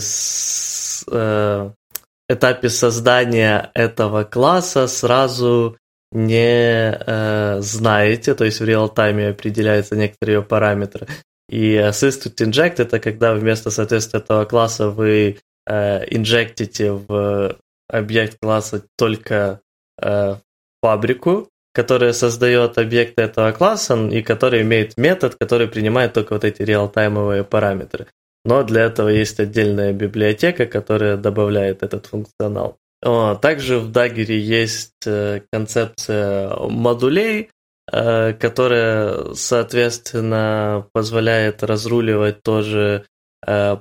S2: этапе создания этого класса сразу не э, знаете, то есть в реал-тайме определяются некоторые ее параметры. И Assisted Inject это когда вместо, соответственно, этого класса вы э, инжектите в объект класса только э, фабрику, которая создает объекты этого класса и который имеет метод, который принимает только вот эти реалтаймовые параметры. Но для этого есть отдельная библиотека, которая добавляет этот функционал. Также в Dagger есть э, концепция модулей, которая, соответственно, позволяет разруливать тоже э,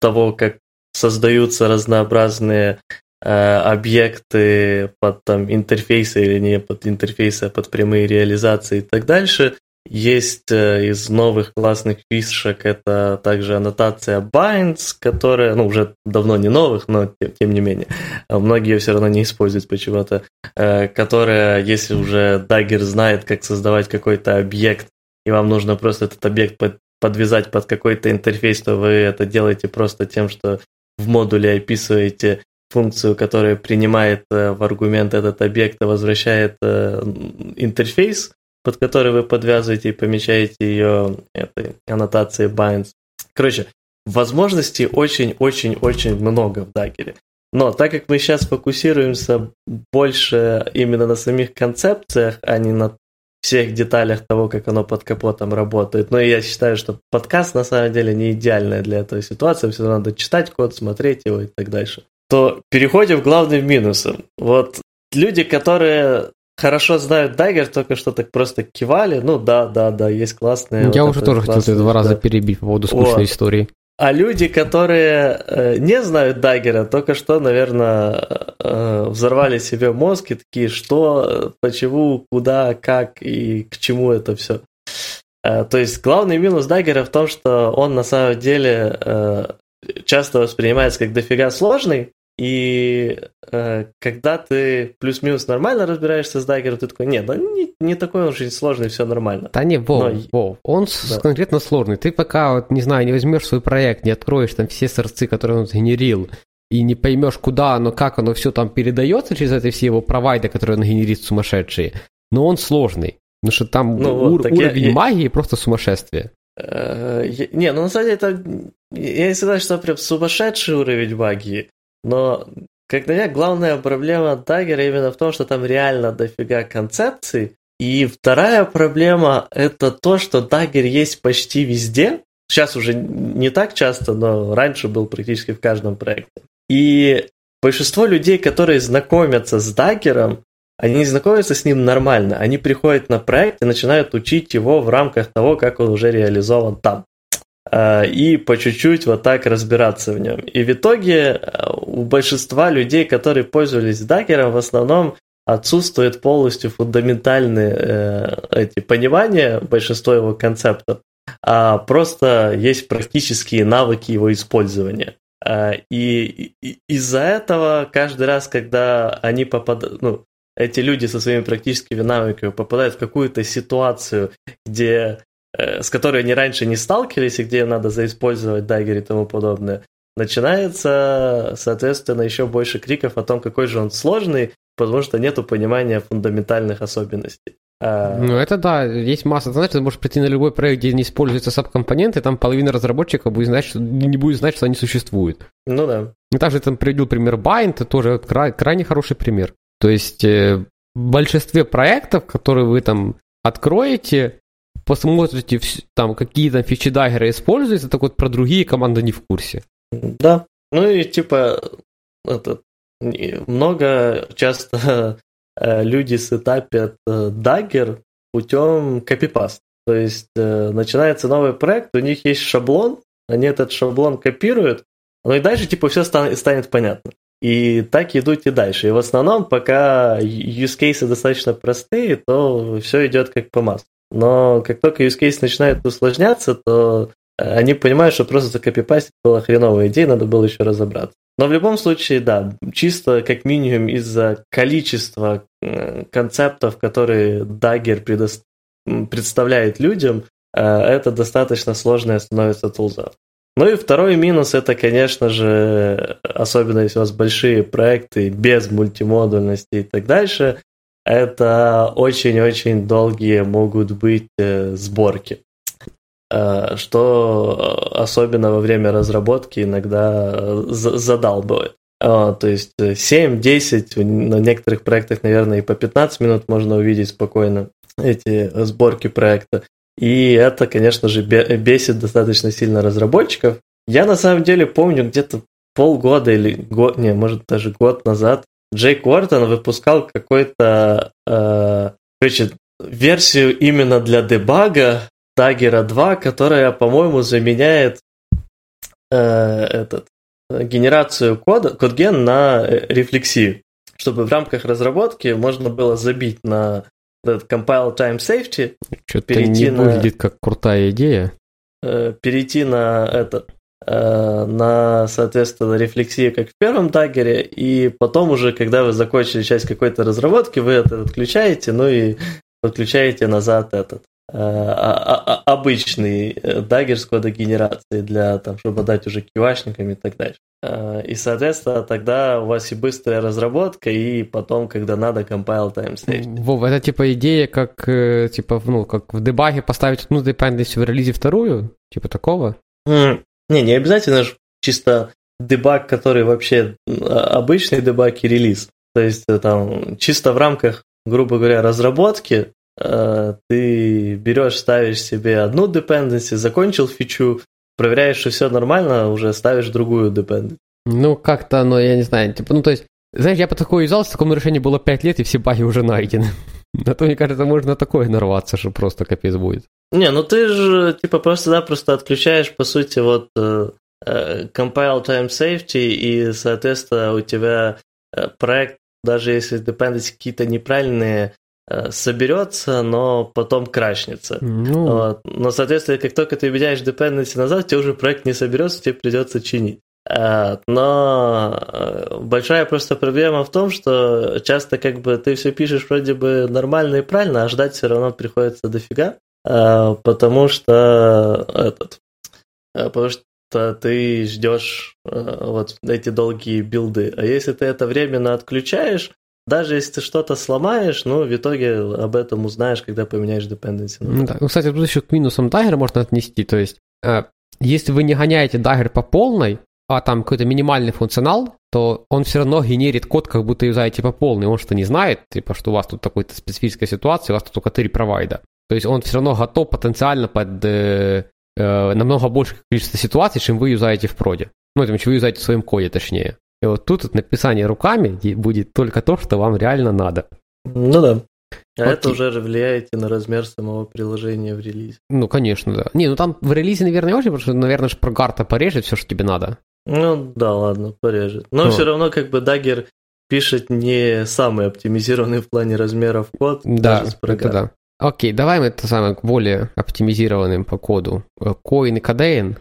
S2: того, как создаются разнообразные объекты под там, интерфейсы или не под интерфейсы, а под прямые реализации и так дальше. Есть э, из новых классных фишек это также аннотация binds, которая, ну, уже давно не новых, но тем, тем не менее, а многие все равно не используют почему-то, э, которая, если уже Dagger знает, как создавать какой-то объект, и вам нужно просто этот объект под, подвязать под какой-то интерфейс, то вы это делаете просто тем, что в модуле описываете функцию, которая принимает э, в аргумент этот объект и возвращает интерфейс, под который вы подвязываете и помечаете ее этой аннотацией binds. Короче, возможностей очень-очень-очень много в Dagger. Но так как мы сейчас фокусируемся больше именно на самих концепциях, а не на всех деталях того, как оно под капотом работает. Но я считаю, что подкаст на самом деле не идеальная для этой ситуации, все надо читать код, смотреть его и так дальше. То переходим к главным минусам. Вот люди, которые хорошо знают Дайгер, только что так просто кивали. Ну да, да, да, есть классные.
S1: Я вот уже тоже хотел тебя два раза перебить по поводу скучной вот. истории.
S2: А люди, которые э, не знают Даггера, только что, наверное, э, взорвали себе мозг и такие, что, почему, куда, как и к чему это все. Э, то есть главный минус Даггера в том, что он на самом деле э, часто воспринимается как дофига сложный, и э, когда ты плюс-минус нормально разбираешься с даггером, ты такой, нет, да не, не такой он очень сложный, все нормально.
S1: Да не, Вов, Но... Вов он да. конкретно сложный. Ты пока, вот, не знаю, не возьмешь свой проект, не откроешь там все сорцы, которые он сгенерил, и не поймешь, куда оно, как оно все там передается через эти все его провайды, которые он генерит сумасшедшие, но он сложный. Потому что там ну, вот, ур- уровень я, магии просто сумасшествие.
S2: Э, не, ну на самом деле это... Я не сказал, что прям сумасшедший уровень магии, но, как на меня, главная проблема Даггера именно в том, что там реально дофига концепций. И вторая проблема – это то, что Dagger есть почти везде. Сейчас уже не так часто, но раньше был практически в каждом проекте. И большинство людей, которые знакомятся с Даггером, они не знакомятся с ним нормально. Они приходят на проект и начинают учить его в рамках того, как он уже реализован там. Э, и по чуть-чуть вот так разбираться в нем. И в итоге э, у большинства людей, которые пользовались даггером, в основном отсутствует полностью фундаментальные э, эти понимания большинства его концептов, а просто есть практические навыки его использования. И, и из-за этого каждый раз, когда они попадают, ну, эти люди со своими практическими навыками попадают в какую-то ситуацию, где Э, с которой они раньше не сталкивались, и где надо заиспользовать дагер и тому подобное, начинается, соответственно, еще больше криков о том, какой же он сложный, потому что нету понимания фундаментальных особенностей.
S1: А, ну, это да, есть масса. Ты знаешь, ты можешь прийти на любой проект, где не используются саб-компоненты, там половина разработчиков будет знать, что, не будет знать, что они существуют.
S2: Ну да.
S1: И также там привел пример Bind, тоже край, крайне хороший пример. То есть э, в большинстве проектов, которые вы там откроете, посмотрите, там, какие там фичи Dagger а используются, так вот про другие команды не в курсе.
S2: Да, ну и типа это, много часто э, люди setup ят э, Dagger путем копипаст. То есть э, начинается новый проект, у них есть шаблон, они этот шаблон копируют, ну и дальше типа все станет, станет понятно. И так идут и дальше. И в основном, пока use cases достаточно простые, то все идет как по маслу. Но как только use case начинает усложняться, то э, они понимают, что просто закопипастить была хреновая идея, надо было еще разобраться. Но в любом случае, да, чисто как минимум из-за количества концептов, которые Dagger предо- представляет людям, э, это достаточно сложная становится тулза. Ну и второй минус это, конечно же, особенно если у вас большие проекты без мультимодульности и так дальше, это очень-очень долгие могут быть э, сборки. Э, что особенно во время разработки иногда задалбывает. То есть 7-10, на некоторых проектах, наверное, и по 15 минут можно увидеть спокойно эти сборки проекта. И это, конечно же, бесит достаточно сильно разработчиков. Я на самом деле помню где-то полгода или год, не, может даже год назад Джейк Уортон выпускал какой-то, э, короче, версию именно для дебага Dagger 2, которая, по-моему, заменяет э, этот генерацию кода, кодген на э, рефлексию, чтобы в рамках разработки можно было забить на этот compile time safety.
S1: Что-то не на, выглядит как крутая идея.
S2: Э, перейти на этот на, соответственно, рефлексию, как в первом Dagger е, и потом уже, когда вы закончили часть какой-то разработки, вы это отключаете, ну и подключаете назад этот э, а, а, а, обычный Dagger с кодогенерацией для, там, чтобы дать уже QA шникам и так дальше. Э, и, соответственно, тогда у вас и быстрая разработка, и потом, когда надо, compile time state.
S1: Вов, это типа идея, как, э, типа, ну, как в дебаге поставить одну dependency в релизе вторую? Типа такого?
S2: Mm. Не, не обязательно же чисто дебаг, который вообще обычный дебаг и релиз. То есть э, там чисто в рамках, грубо говоря, разработки ты берешь, ставишь себе одну dependency, закончил фичу, проверяешь, что все нормально, уже ставишь другую dependency.
S1: Ну, как-то оно, я не знаю, типа, ну, то есть, знаешь, я по такой юзался, такому решению было 5 лет, и все баги уже найдены. А то, мне кажется, можно такое нарваться, что просто капец будет.
S2: Не, ну ты же, типа, просто-напросто отключаешь, по сути, вот э, э, compile time safety, и, соответственно, у тебя э, проект, даже если dependency какие-то неправильные, соберется, но потом крашнется. Ну... Вот. Но, соответственно, как только ты меняешь dependency назад, тебе уже проект не соберется, тебе придется чинить. Но большая просто проблема в том, что часто как бы ты все пишешь вроде бы нормально и правильно, а ждать все равно приходится дофига, потому что этот, потому что ты ждешь вот эти долгие билды. А если ты это временно отключаешь, даже если ты что-то сломаешь, ну, в итоге об этом узнаешь, когда поменяешь dependency.
S1: Ну, да. ну, кстати, тут еще к минусам даггера можно отнести. То есть, э, если вы не гоняете даггер по полной, а там какой-то минимальный функционал, то он все равно генерит код, как будто юзаете по полной. Он что не знает, типа, что у вас тут такая-то специфическая ситуация, у вас тут только три провайда. То есть он все равно готов потенциально под э, э, намного большее количество ситуаций, чем вы юзаете в проде. Ну, чем вы юзаете в своем коде, точнее. И вот тут вот написание руками будет только то, что вам реально надо.
S2: Ну да. А Окей. это уже влияет на размер самого приложения в релизе.
S1: Ну, конечно, да. Не, ну там в релизе, наверное, очень, потому что, наверное, же прогарта порежет все, что тебе надо.
S2: Ну, да, ладно, порежет. Но ну. все равно, как бы, Dagger пишет не самый оптимизированный в плане размеров код.
S1: Да, это да. Окей, давай мы это самое к более оптимизированным по коду. Coin и Codein.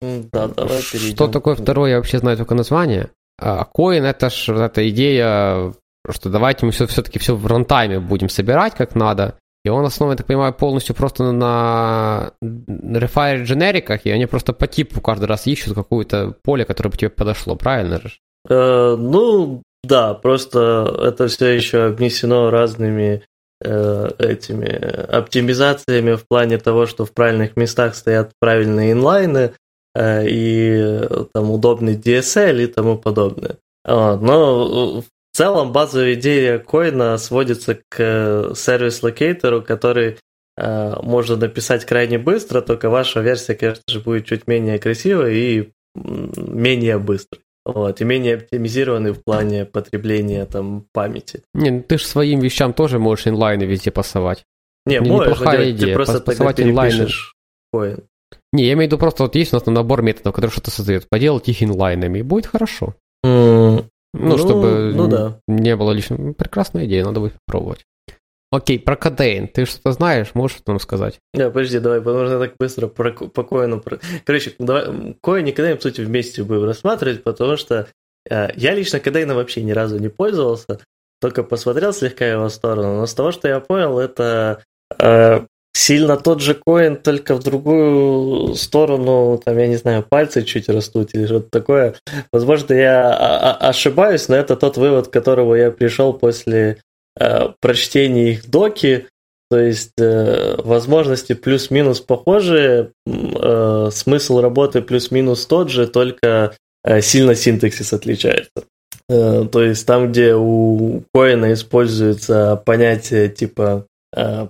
S2: Да, давай перейдем.
S1: Что такое второе, я вообще знаю только название. А коин это ж эта идея, что давайте мы все, все-таки все в рантайме будем собирать как надо. И он основан, я так понимаю, полностью просто на Refire дженериках, и они просто по типу каждый раз ищут какое-то поле, которое бы тебе подошло, правильно же?
S2: Э, ну, да, просто это все еще обнесено разными э, этими оптимизациями в плане того, что в правильных местах стоят правильные инлайны, Э, и там удобный DSL и тому подобное. Но в целом базовая идея коина сводится к сервис-локейтору, который э, можно написать крайне быстро, только ваша версия, конечно же, будет чуть менее красивой и менее быстрой. Вот, и менее оптимизированный в плане потребления там памяти.
S1: Не, ну ты же своим вещам тоже можешь инлайны везде пасовать.
S2: Не,
S1: не
S2: можешь,
S1: неплохая идея.
S2: ты просто
S1: пасовать
S2: инлайны. коин.
S1: Не, я имею в виду просто вот есть у нас набор методов, которые что-то создают. Поделать их инлайнами, и будет хорошо.
S2: Mm,
S1: ну, ну, чтобы
S2: ну, да.
S1: не было лишнего. Прекрасная идея, надо будет попробовать. Окей, про Кодейн. Ты что-то знаешь? Можешь нам сказать?
S2: Да, подожди, давай, потому что так быстро про, по коину... Про... Короче, давай, коин и Кодейн, по сути, вместе будем рассматривать, потому что э, я лично Кодейном вообще ни разу не пользовался, только посмотрел слегка его сторону, но с того, что я понял, это э, сильно тот же коин, только в другую сторону, там, я не знаю, пальцы чуть растут или что-то такое. Возможно, я ошибаюсь, но это тот вывод, к которому я пришел после прочтения их доки, то есть возможности плюс-минус похожие, смысл работы плюс-минус тот же, только сильно синтаксис отличается. То есть там, где у коина используется понятие типа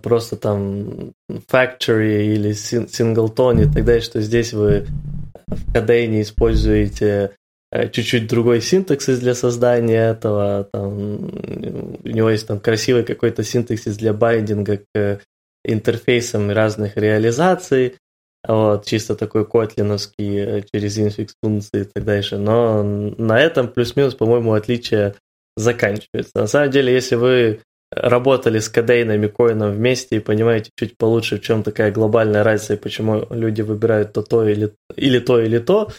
S2: просто там factory или singleton и так далее, что здесь вы в KDE используете э, чуть-чуть другой синтаксис для создания этого, там, у него есть там красивый какой-то синтаксис для байдинга к интерфейсам разных реализаций, вот, чисто такой котлиновский э, через инфикс функции и так дальше. Но на этом плюс-минус, по-моему, отличие заканчивается. На самом деле, если вы работали с кадейнами, коином вместе и понимаете чуть получше, в чем такая глобальная разница и почему люди выбирают то то или, или то или то,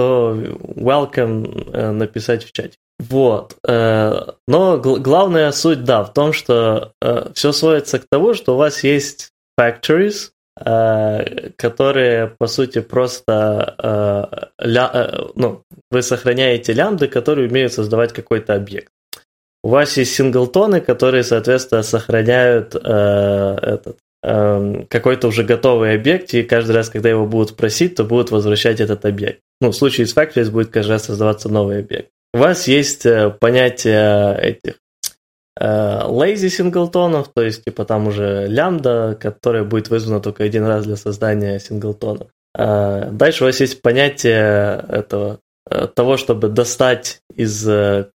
S2: то welcome э, написать в чате. Вот. Э, но главная суть, да, в том, что э, все сводится к тому, что у вас есть factories, которые, по сути, просто ну, вы сохраняете лямбды, которые умеют создавать какой-то объект. У вас есть синглтоны, которые, соответственно, сохраняют этот э, какой-то уже готовый объект, и каждый раз, когда его будут просить, то будут возвращать этот объект. Ну, в случае с Factories будет каждый раз создаваться новый объект. У вас есть э, понятие этих э, lazy синглтонов, то есть, типа, там уже лямбда, которая будет вызвана только один раз для создания синглтона. Э, дальше у вас есть понятие этого того, чтобы достать из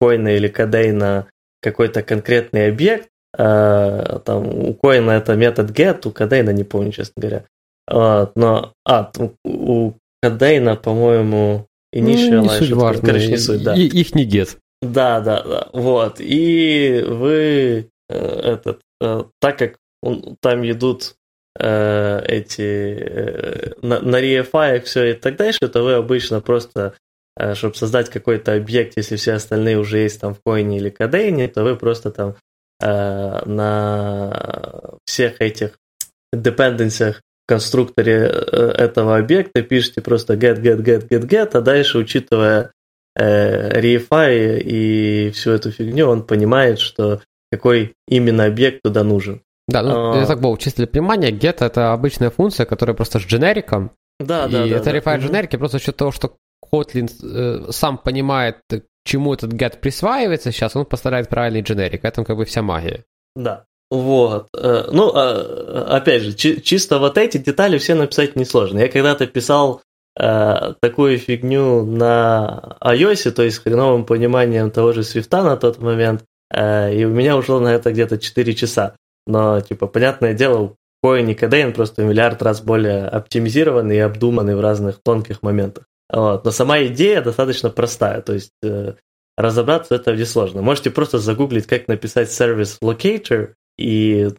S2: коина или кадейна какой-то конкретный объект, там у коина это метод get, у кадейна не помню, честно говоря. Но, а, у кадейна, по-моему,
S1: initialize. Ну, не суть важно. Короче, не суть, да. И, их не get.
S2: Да, да, да, вот. И вы э, этот, э, так как он, там идут э, эти э, на, на ReFi все и так дальше, то вы обычно просто Э, чтобы создать какой-то объект, если все остальные уже есть там в коине или кадейне, то вы просто там э, на всех этих dependencies конструкторе э, этого объекта пишете просто get, get, get, get, get, а дальше, учитывая э, reify и всю эту фигню, он понимает, что какой именно объект туда нужен.
S1: Да, ну, а... я так был, чисто для понимания, get это обычная функция, которая просто с дженериком,
S2: да, да,
S1: и
S2: да.
S1: это да, reify да. дженерики просто за счет того, что Kotlin э, сам понимает, чему этот get присваивается сейчас, он поставляет правильный дженерик. Это как бы вся магия.
S2: Да. Вот. Э, ну, а, опять же, чисто вот эти детали все написать несложно. Я когда-то писал э, такую фигню на iOS, то есть с хреновым пониманием того же свифта на тот момент, э, и у меня ушло на это где-то 4 часа. Но, типа, понятное дело, Коин и Кадейн просто миллиард раз более оптимизированный и обдуманный в разных тонких моментах. Вот. Но сама идея достаточно простая, то есть разобраться это несложно. Можете просто загуглить, как написать сервис locator и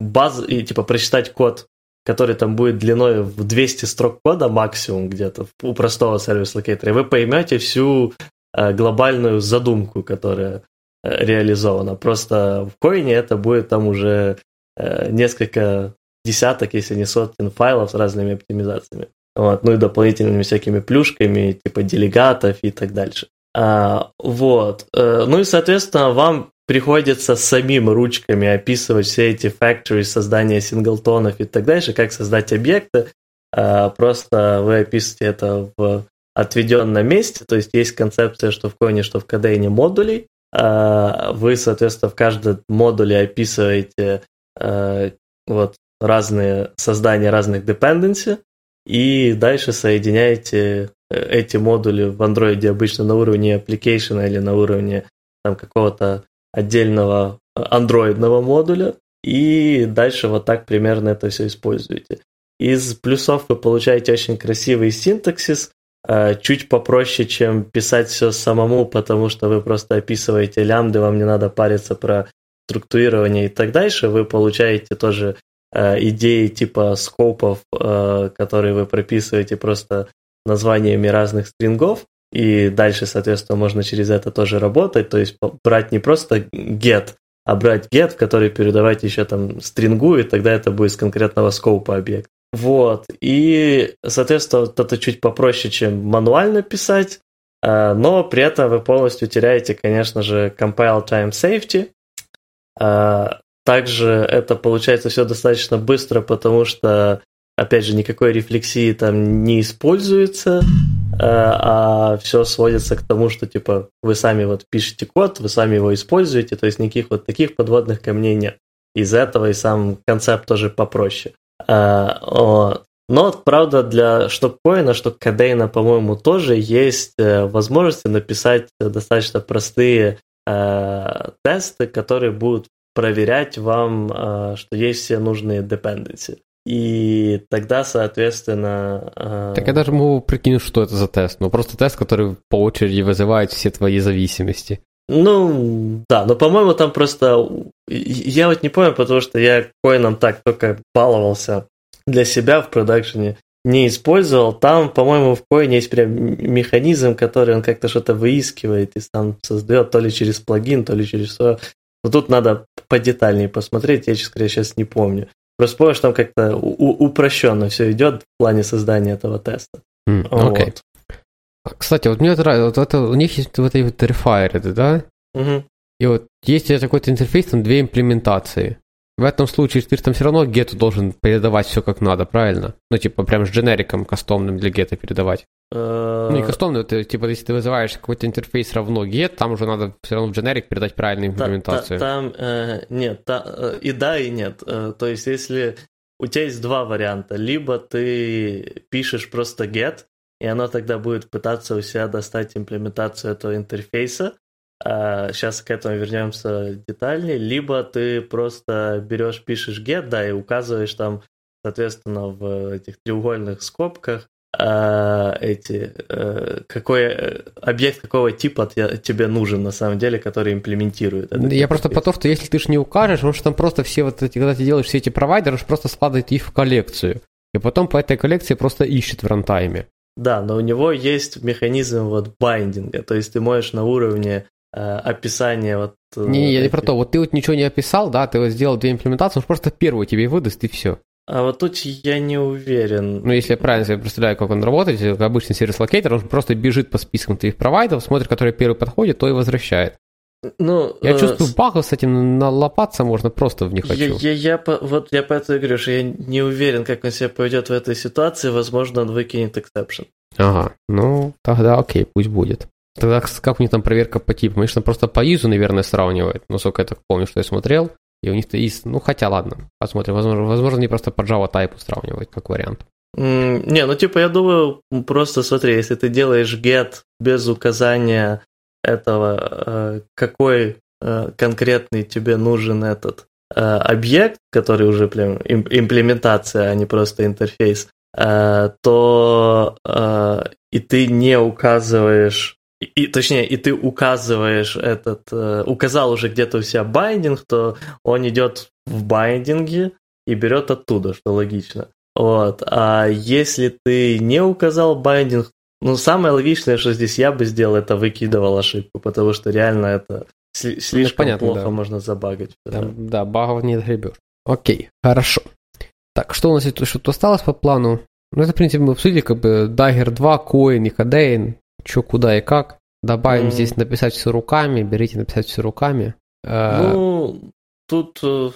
S2: баз, и типа прочитать код, который там будет длиной в 200 строк кода максимум где-то у простого сервис локейтора, и вы поймете всю э, глобальную задумку, которая э, реализована. Просто в коине это будет там уже э, несколько десяток, если не сотен файлов с разными оптимизациями вот, ну и дополнительными всякими плюшками, типа делегатов и так дальше. А, вот. Ну и, соответственно, вам приходится самим ручками описывать все эти factories, создание синглтонов и так дальше, как создать объекты. А, просто вы описываете это в отведенном месте, то есть есть концепция, что в коине, что в кадейне модулей. А, вы, соответственно, в каждом модуле описываете а, вот разные создания разных dependency, и дальше соединяете э, эти модули в Android обычно на уровне application или на уровне там, какого-то отдельного э, андроидного модуля, и дальше вот так примерно это все используете. Из плюсов вы получаете очень красивый синтаксис, э, чуть попроще, чем писать все самому, потому что вы просто описываете лямбды, вам не надо париться про структурирование и так дальше, вы получаете тоже Э, идеи типа скопов, которые вы прописываете просто названиями разных стрингов, и дальше, соответственно, можно через это тоже работать, то есть брать не просто get, а брать get, который передавать еще там стрингу, и тогда это будет с конкретного скопа объект. Вот, и, соответственно, вот это чуть попроще, чем мануально писать, э, но при этом вы полностью теряете, конечно же, compile time safety, А, также это получается все достаточно быстро, потому что, опять же, никакой рефлексии там не используется, а, а все сводится к тому, что типа вы сами вот пишете код, вы сами его используете, то есть никаких вот таких подводных камней нет. Из этого и сам концепт тоже попроще. А, но, правда, для штоккоина, что кадейна, по-моему, тоже есть э, возможности написать достаточно простые э, тесты, которые будут проверять вам, э, что есть все нужные dependency. И тогда, соответственно...
S1: Э... Так я даже могу прикинуть, что это за тест. Ну, просто тест, который по очереди вызывает все твои зависимости.
S2: Ну, да, но, по-моему, там просто... Я вот не помню, потому что я коином так только баловался для себя в продакшене не использовал. Там, по-моему, в коине есть прям механизм, который он как-то что-то выискивает и сам создает, то ли через плагин, то ли через. Но тут надо подетальнее посмотреть, я, честно говоря, сейчас не помню. Просто помню, что там как-то упрощенно все идет в плане создания этого теста.
S1: Mm, okay. вот. Кстати, вот мне нравится, вот это, у них есть вот эти вот рефайры, да?
S2: Угу.
S1: И вот есть такой-то интерфейс, там две имплементации. В этом случае ты там все равно гету должен передавать все как надо, правильно? Ну, типа, прям с дженериком кастомным для гета передавать. Ну, не кастомный, ты, типа, если ты вызываешь какой-то интерфейс равно get, там уже надо все равно в дженерик передать правильную имплементацию.
S2: Там, э, нет, та, э, и да, и нет. Э, то есть, если у тебя есть два варианта. Либо ты пишешь просто get, и оно тогда будет пытаться у себя достать имплементацию этого интерфейса, сейчас к этому вернемся детальнее, либо ты просто берешь, пишешь get, да, и указываешь там, соответственно, в этих треугольных скобках а, эти, э, какой э, объект какого типа тебе нужен на самом деле, который имплементирует.
S1: Это Я просто про то, что если ты ж не укажешь, потому что там просто все вот эти, когда ты делаешь все эти провайдеры, просто складывает их в коллекцию. И потом по этой коллекции просто ищет в рантайме.
S2: Да, но у него есть механизм вот байдинга, то есть ты можешь на уровне описание вот...
S1: Э, не, я не про то, вот ты вот ничего не описал, да, ты вот сделал две имплементации, он просто первую тебе выдаст и все.
S2: А вот тут я не уверен.
S1: Ну, если я правильно себе представляю, как он работает, как обычный сервис-локейтер, он просто бежит по спискам твоих провайдеров, смотрит, который первый подходит, то и возвращает.
S2: Ну,
S1: я э, чувствую, багов с этим налопаться можно просто в них хочу.
S2: Я, я, я, вот я поэтому говорю, что я не уверен, как он себя поведет в этой ситуации, возможно, он выкинет эксепшн.
S1: Ага, ну тогда окей, пусть будет. Тогда как у них там проверка по типу? Конечно, просто по изу, наверное, сравнивает. Насколько я так помню, что я смотрел. И у них-то из... Ну, хотя ладно, посмотрим. Возможно, возможно они просто по Java type сравнивают, как вариант.
S2: Mm, не, ну типа я думаю, просто смотри, если ты делаешь get без указания этого, э, какой э, конкретный тебе нужен этот э, объект, который уже прям имплементация, а не просто интерфейс, то и ты не указываешь и, точнее, и ты указываешь этот, э, указал уже где-то у себя байдинг, то он идет в байдинге и берет оттуда, что логично. Вот. А если ты не указал байдинг, ну, самое логичное, что здесь я бы сделал, это выкидывал ошибку, потому что реально это ну, слишком ну, понятно, плохо да. можно забагать.
S1: Там, да, багов не гребешь. Окей, хорошо. Так, что у нас что-то осталось по плану? Ну, это, в принципе, мы обсудили, как бы Dagger 2, Coin и Кадейн что, куда и как. Добавим mm. здесь написать все руками, берите написать все руками.
S2: Э, ну, тут... Э,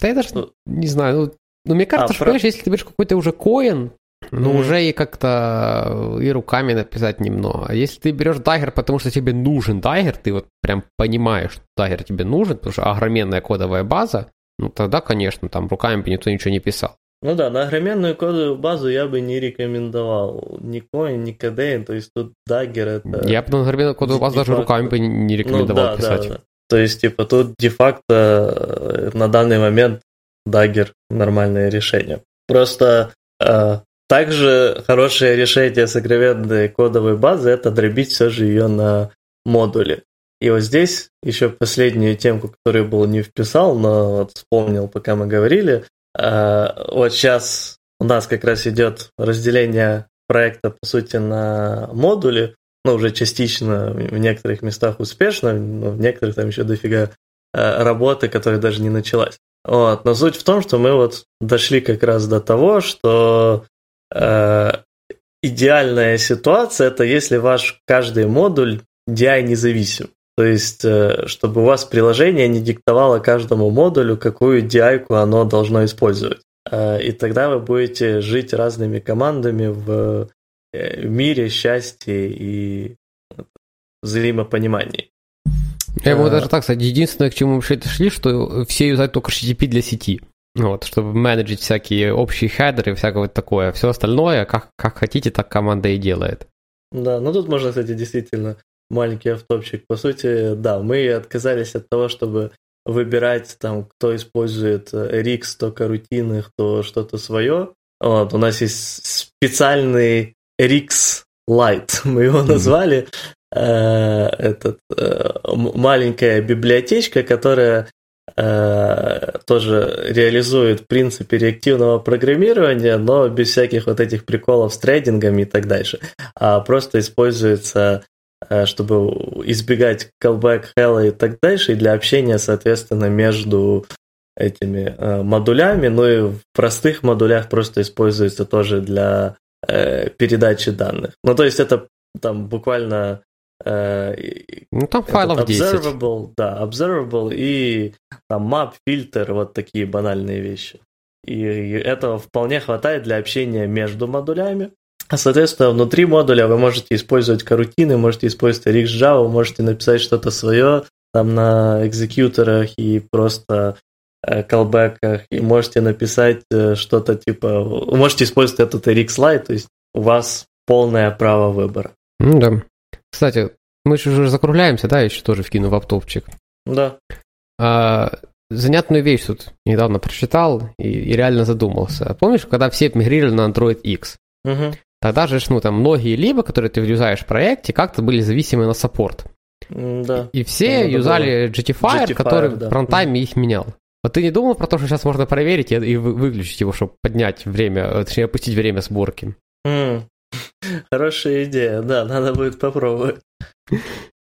S1: да я даже ну, не знаю, ну, ну мне кажется, а, что, про... понимаешь, если ты берешь какой-то уже коин, ну, мм. уже и как-то и руками написать немного. А если ты берешь Dagger, потому что тебе нужен Dagger, ты вот прям понимаешь, что Dagger тебе нужен, потому что огроменная кодовая база, ну тогда, конечно, там руками бы никто ничего не писал.
S2: Ну да, на огроменную кодовую базу я бы не рекомендовал ни Koin, ни Kodein, то есть тут Dagger это...
S1: Я бы на огроменную кодовую базу даже руками бы не рекомендовал ну, да, писать. Да, да.
S2: То есть, типа, тут де-факто э, на данный момент Dagger нормальное решение. Просто э, также хорошее решение с огроменной кодовой базы это дробить все же ее на модули. И вот здесь еще последнюю темку, которую был не вписал, но вот вспомнил, пока мы говорили, вот сейчас у нас как раз идет разделение проекта, по сути, на модули, ну, уже частично в некоторых местах успешно, но в некоторых там еще дофига э, работы, которая даже не началась. Вот. Но суть в том, что мы вот дошли как раз до того, что э, идеальная ситуация это если ваш каждый модуль DI независим. То есть, э, чтобы у вас приложение не диктовало каждому модулю, какую DI оно должно использовать. Э, и тогда вы будете жить разными командами в мире, счастье и взаимопонимании.
S1: Я бы даже так сказать, единственное, к чему мы шли, что все юзают только HTTP для сети. Вот, чтобы менеджить всякие общие хедеры и всякое такое. Все остальное, как, как хотите, так команда и делает.
S2: Да, ну тут можно, кстати, действительно маленький автопчик. По сути, да, мы отказались от того, чтобы выбирать там, кто использует RX, кто карутины, кто что-то свое. Вот, у нас есть специальный RX Lite, мы его назвали. Э, этот, э, маленькая библиотечка, которая э, тоже реализует принципы реактивного программирования, но без всяких вот этих приколов с трейдингами и так дальше, а просто используется чтобы избегать callback, hell и так дальше, и для общения, соответственно, между этими э, модулями, ну и в простых модулях просто используется тоже для э, передачи данных. Ну, то есть это там буквально
S1: Э, ну, там файлов
S2: observable, 10. Да, observable и там map, фильтр, вот такие банальные вещи. И этого вполне хватает для общения между модулями. А, соответственно, внутри модуля вы можете использовать карутины, можете использовать RxJava, можете написать что-то свое там на экзекьюторах и просто э, колбеках, и можете написать э, что-то типа... Можете использовать этот RxLite, то есть у вас полное право выбора.
S1: Ну да. Кстати, мы же уже закругляемся, да, еще тоже вкину в оптопчик.
S2: Да.
S1: А, занятную вещь тут недавно прочитал и, и реально задумался. Помнишь, когда все мигрировали на Android X?
S2: Угу.
S1: Тогда же, ну, там, многие либо, которые ты юзаешь в проекте, как-то были зависимы на саппорт.
S2: Да.
S1: И все да, юзали GTFire, GTFire, который да. в фронтайме их менял. Вот ты не думал про то, что сейчас можно проверить и, выключить его, чтобы поднять время, э, точнее, опустить время сборки?
S2: Mm. Хорошая идея, да, надо будет попробовать.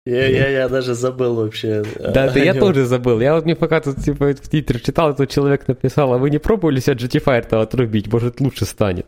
S2: Я, я, я даже забыл вообще.
S1: Да, да я тоже забыл. Я вот мне пока тут типа в Твиттер читал, этот человек написал, а вы не пробовали себя GTFire-то отрубить? Может, лучше станет.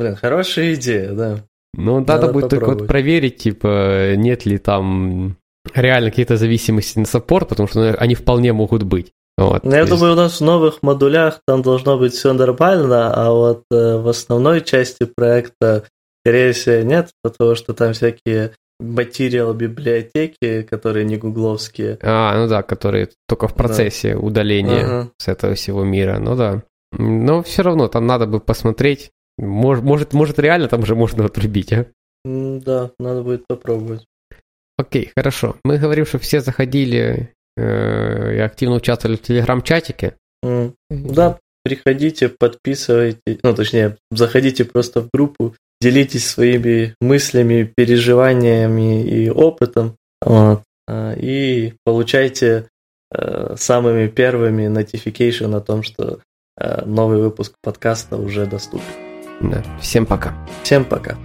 S2: Блин, хорошая идея, да.
S1: Ну, надо, надо будет только вот проверить, типа, нет ли там реально какие-то зависимости на саппорт, потому что ну, они вполне могут быть. Вот,
S2: ну, я есть... думаю, у нас в новых модулях там должно быть все нормально, а вот э, в основной части проекта Скорее всего, нет, потому что там всякие материал библиотеки, которые не гугловские.
S1: А, ну да, которые только в процессе да. удаления ага. с этого всего мира. Ну да. Но все равно там надо бы посмотреть. Может, может, может реально там уже можно отрубить, а?
S2: Да, надо будет попробовать.
S1: Окей, хорошо. Мы говорим, что все заходили э, и активно участвовали в телеграм-чатике.
S2: Mm. Да, приходите, подписывайтесь, ну точнее, заходите просто в группу, делитесь своими мыслями, переживаниями и опытом. Вот, а, и получайте э, самыми первыми notification о том, что э, новый выпуск подкаста уже доступен.
S1: Да. Всем пока.
S2: Всем пока.